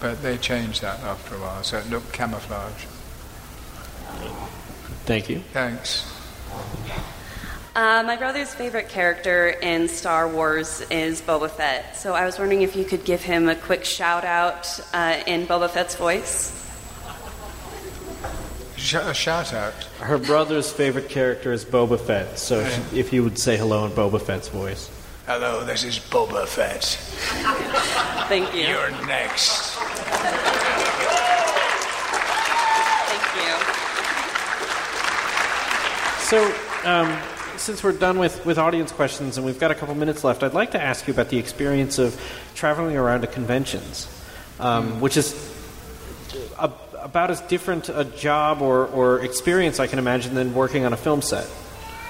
but they changed that after a while, so it looked camouflage. Thank you. Thanks. Uh, my brother's favorite character in Star Wars is Boba Fett, so I was wondering if you could give him a quick shout out uh, in Boba Fett's voice. Sh- a shout out. her brother's favorite character is Boba Fett, so if- if you would say hello in Boba Fett's voice. Hello, this is Boba Fett. Thank you. You're next. Thank you. So, um, since we're done with, with audience questions and we've got a couple minutes left, I'd like to ask you about the experience of traveling around to conventions, um, which is a, about as different a job or, or experience I can imagine than working on a film set.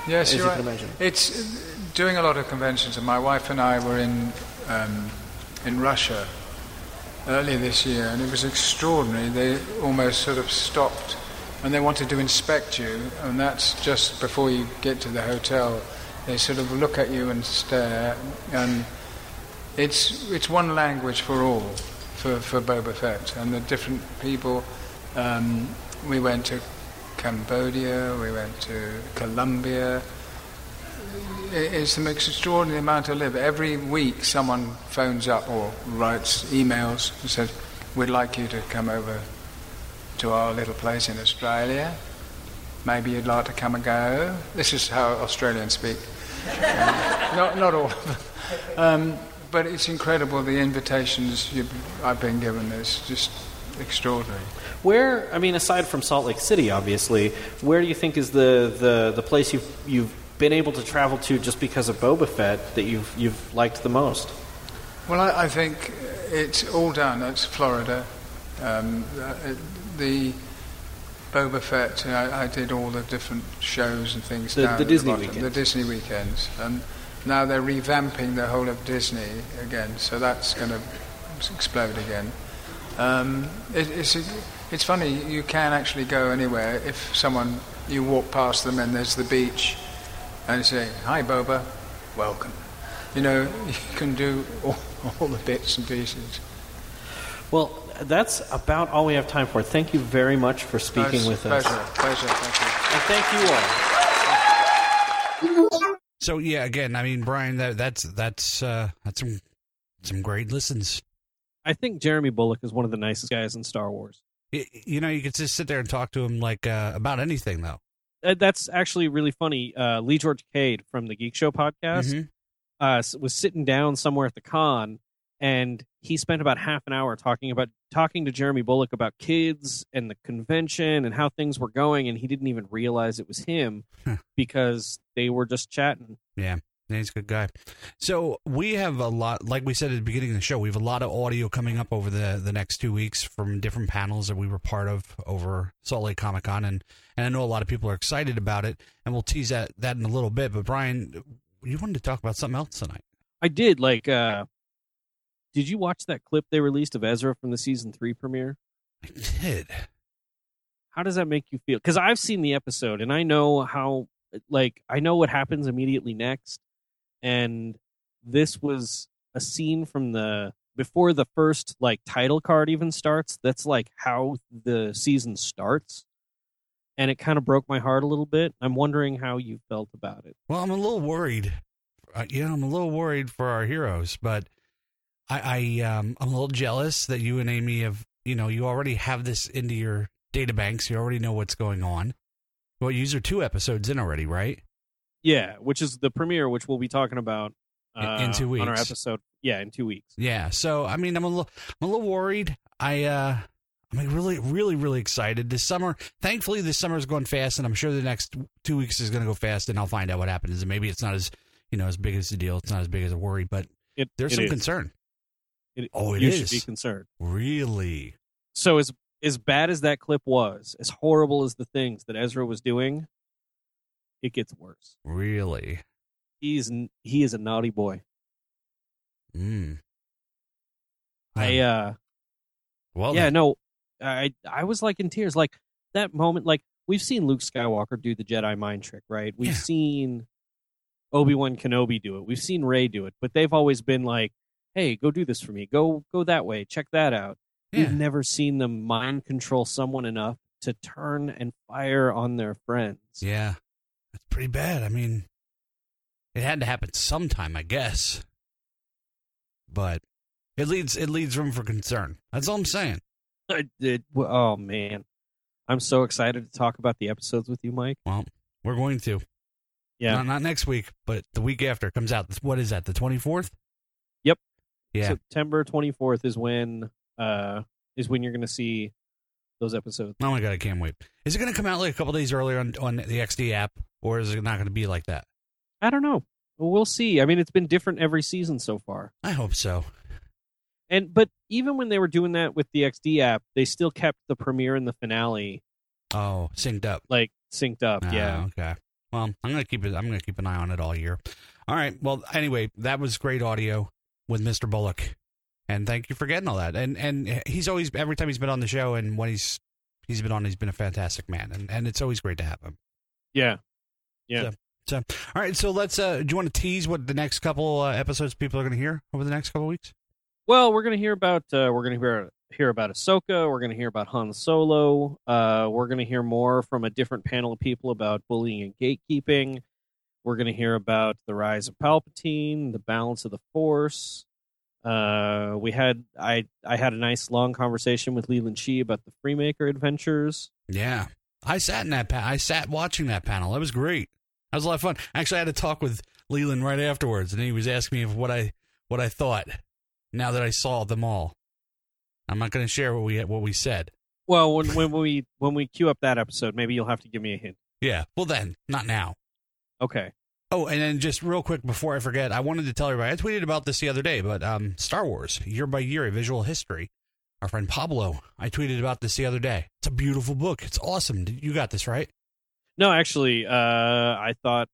Yes, you're you right. imagine. It's doing a lot of conventions, and my wife and I were in um, in Russia earlier this year, and it was extraordinary. They almost sort of stopped, and they wanted to inspect you, and that's just before you get to the hotel. They sort of look at you and stare, and it's it's one language for all for for Boba Fett, and the different people. Um, we went to Cambodia, we went to Colombia. It's an extraordinary amount of live. Every week, someone phones up or writes emails and says, "We'd like you to come over to our little place in Australia. Maybe you'd like to come and go." This is how Australians speak. Um, not not all of them. Um, but it's incredible the invitations I've been given. It's just extraordinary. Where, I mean, aside from Salt Lake City, obviously, where do you think is the, the, the place you've, you've been able to travel to just because of Boba Fett that you've, you've liked the most? Well, I, I think it's all down. That's Florida. Um, uh, the Boba Fett. I, I did all the different shows and things. The- the Disney bottom, weekends. The Disney weekends, and now they're revamping the whole of Disney again. So that's going to explode again. Um, it, it's it's funny. You can actually go anywhere if someone you walk past them and there's the beach, and say, "Hi, Boba, welcome." You know, you can do all, all the bits and pieces. Well, that's about all we have time for. Thank you very much for speaking Pleasure, with us. Pleasure, pleasure, thank you. And thank you all. So yeah, again, I mean, Bryan, that, that's that's uh, that's some some great listens. I think Jeremy Bulloch is one of the nicest guys in Star Wars. You know, you could just sit there and talk to him like uh, about anything, though. Uh, that's actually really funny. Uh, Lee George Cade from the Geek Show podcast Mhm. uh, was sitting down somewhere at the con, and he spent about half an hour talking about talking to Jeremy Bulloch about kids and the convention and how things were going, and he didn't even realize it was him because they were just chatting. Yeah, yeah, he's a good guy. So we have a lot, like we said at the beginning of the show, we have a lot of audio coming up over the the next two weeks from different panels that we were part of over Salt Lake Comic Con, and and I know a lot of people are excited about it, and we'll tease that that in a little bit. But Bryan, you wanted to talk about something else tonight? I did like. uh Did you watch that clip they released of Ezra from the season three premiere? I did. How does that make you feel? Because I've seen the episode and I know how, like, I know what happens immediately next. And this was a scene from the before the first like title card even starts. That's like how the season starts, and it kind of broke my heart a little bit. I'm wondering how you felt about it. Well, I'm a little worried. Uh, yeah, I'm a little worried for our heroes, but I, I um, I'm a little jealous that you and Amy have, you know, you already have this into your data banks. You already know what's going on. Well, you are two episodes in already, right? Yeah, which is the premiere, which we'll be talking about uh, In- two on our episode. Yeah, in two weeks. Yeah. So I mean, I'm a little, I'm a little worried. I, uh, I'm really, really, really excited. This summer, thankfully, this summer is going fast, and I'm sure the next two weeks is going to go fast, and I'll find out what happens. And maybe it's not as, you know, as big as a deal. It's not as big as a worry, but It, there's it some is. concern. It, Oh, it you is. should be concerned. Really? So as as bad as that clip was, as horrible as the things that Ezra was doing, it gets worse. Really? He's he is a naughty boy. Mm. I uh Well, yeah, then. no. I I was like in tears like that moment like we've seen Luke Skywalker do the Jedi mind trick, right? We've seen Obi-Wan Kenobi do it. We've seen Rey do it, but they've always been like, "Hey, go do this for me. Go go that way. Check that out." Yeah. We've never seen them mind control someone enough to turn and fire on their friends. Yeah, that's pretty bad. I mean, it had to happen sometime, I guess. But it leads it leads room for concern. That's all I'm saying. I did. Oh man, I'm so excited to talk about the episodes with you, Mike. Well, we're going to. Yeah. Not, not next week, but the week after it comes out. What is that? The 24th? Yep. Yeah. September 24th is when uh is when you're going to see those episodes. Oh my god, I can't wait. Is it going to come out like a couple days earlier on on the XD app, or is it not going to be like that? I don't know. Well, see. I mean, it's been different every season so far. I hope so. And but even when they were doing that with the XD app, they still kept the premiere and the finale Oh, synced up. like synced up. Ah, yeah. Okay. Well, I'm gonna keep it. I'm gonna keep an eye on it all year. All right. Well, anyway, that was great audio with Mr. Bulloch, and thank you for getting all that. And and he's always every time he's been on the show, and when he's he's been on, he's been a fantastic man, and and it's always great to have him. Yeah. Yeah. So, so all right. So let's. uh Do you want to tease what the next couple uh, episodes people are going to hear over the next couple weeks? Well, we're going to hear about uh, we're going to hear hear about Ahsoka. We're going to hear about Han Solo. Uh, we're going to hear more from a different panel of people about bullying and gatekeeping. We're going to hear about the rise of Palpatine, the balance of the Force. Uh, we had I I had a nice long conversation with Leland Chee about the Freemaker adventures. Yeah, I sat in that. Pa- I sat watching that panel. That was great. That was a lot of fun. Actually, I had to talk with Leland right afterwards, and he was asking me what I what I thought. Now that I saw them all, I'm not going to share what we what we said. Well, when when we when we queue up that episode, maybe you'll have to give me a hint. Yeah. Well, then, not now. Okay. Oh, and then just real quick before I forget, I wanted to tell everybody. I tweeted about this the other day, but um, Star Wars Year by Year: A Visual History. Our friend Pablo, I tweeted about this the other day. It's a beautiful book. It's awesome. You got this right? No, actually, uh, I thought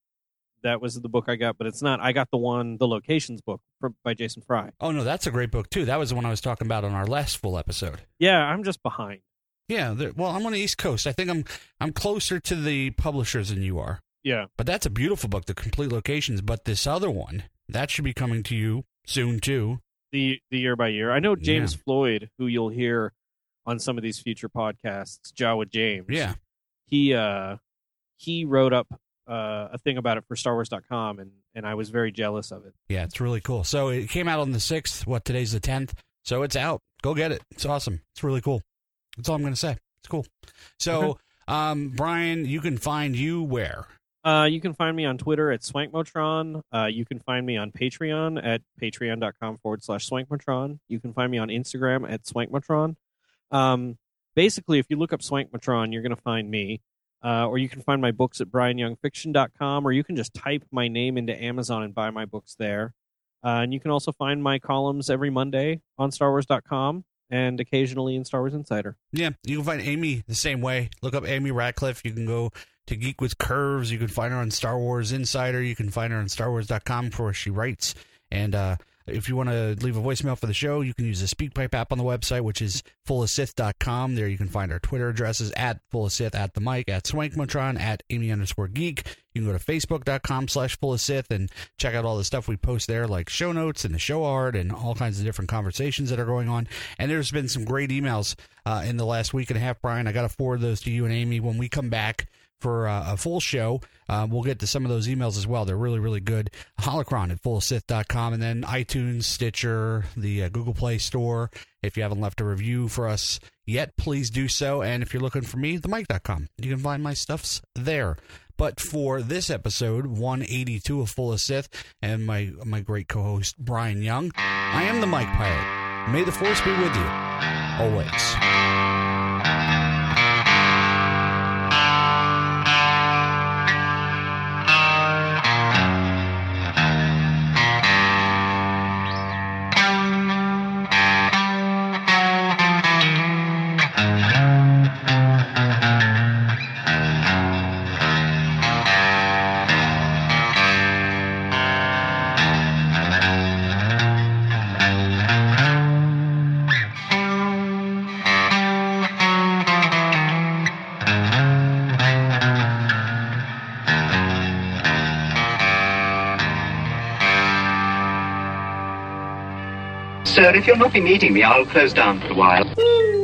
that was the book I got, but it's not. I got the one, the locations book from, by Jason Fry. Oh no, that's a great book too. That was the one I was talking about on our last full episode. Yeah, I'm just behind. Yeah, well, I'm on the East Coast. I think I'm I'm closer to the publishers than you are. Yeah. But that's a beautiful book, The Complete Locations. But this other one, that should be coming to you soon too. the the year by year. I know James Floyd, who you'll hear on some of these future podcasts, Jawa James. Yeah. He uh he wrote up uh, a thing about it for StarWars.com, and and I was very jealous of it. Yeah, it's really cool. So it came out on the sixth. What today's the tenth, so it's out. Go get it. It's awesome. It's really cool. That's all I'm going to say. It's cool. So, um, Bryan, you can find you where? Uh, you can find me on Twitter at Swankmotron. Uh, you can find me on Patreon at patreon.com forward slash Swankmotron. You can find me on Instagram at Swankmotron. Um, basically, if you look up Swankmotron, you're going to find me. Uh, or you can find my books at brianyoungfiction.com, or you can just type my name into Amazon and buy my books there. Uh, and you can also find my columns every Monday on StarWars.com and occasionally in Star Wars Insider. Yeah, you can find Amy the same way. Look up Amy Ratcliffe. You can go to Geek with Curves. You can find her on Star Wars Insider. You can find her on StarWars.com for where she writes. And uh, if you want to leave a voicemail for the show, you can use the SpeakPipe app on the website, which is fullofsith.com. There you can find our Twitter addresses at fullofsith, at the mic, at swankmotron, at amy underscore geek. You can go to facebook.com slash fullofsith and check out all the stuff we post there, like show notes and the show art and all kinds of different conversations that are going on. And there's been some great emails uh, in the last week and a half, Bryan. I got to forward those to you and Amy when we come back for uh, a full show. Uh, we'll get to some of those emails as well. They're really, really good. Holocron at fullsith.com and then iTunes, Stitcher, the uh, Google Play Store. If you haven't left a review for us yet, please do so. And if you're looking for me, themike.com. You can find my stuffs there. But for this episode, 182 of Full of Sith, and my my great co-host Bryan Young, I am the Mike Pirate. May the Force be with you always. If you'll not be meeting me, I'll close down for a while. Hmm.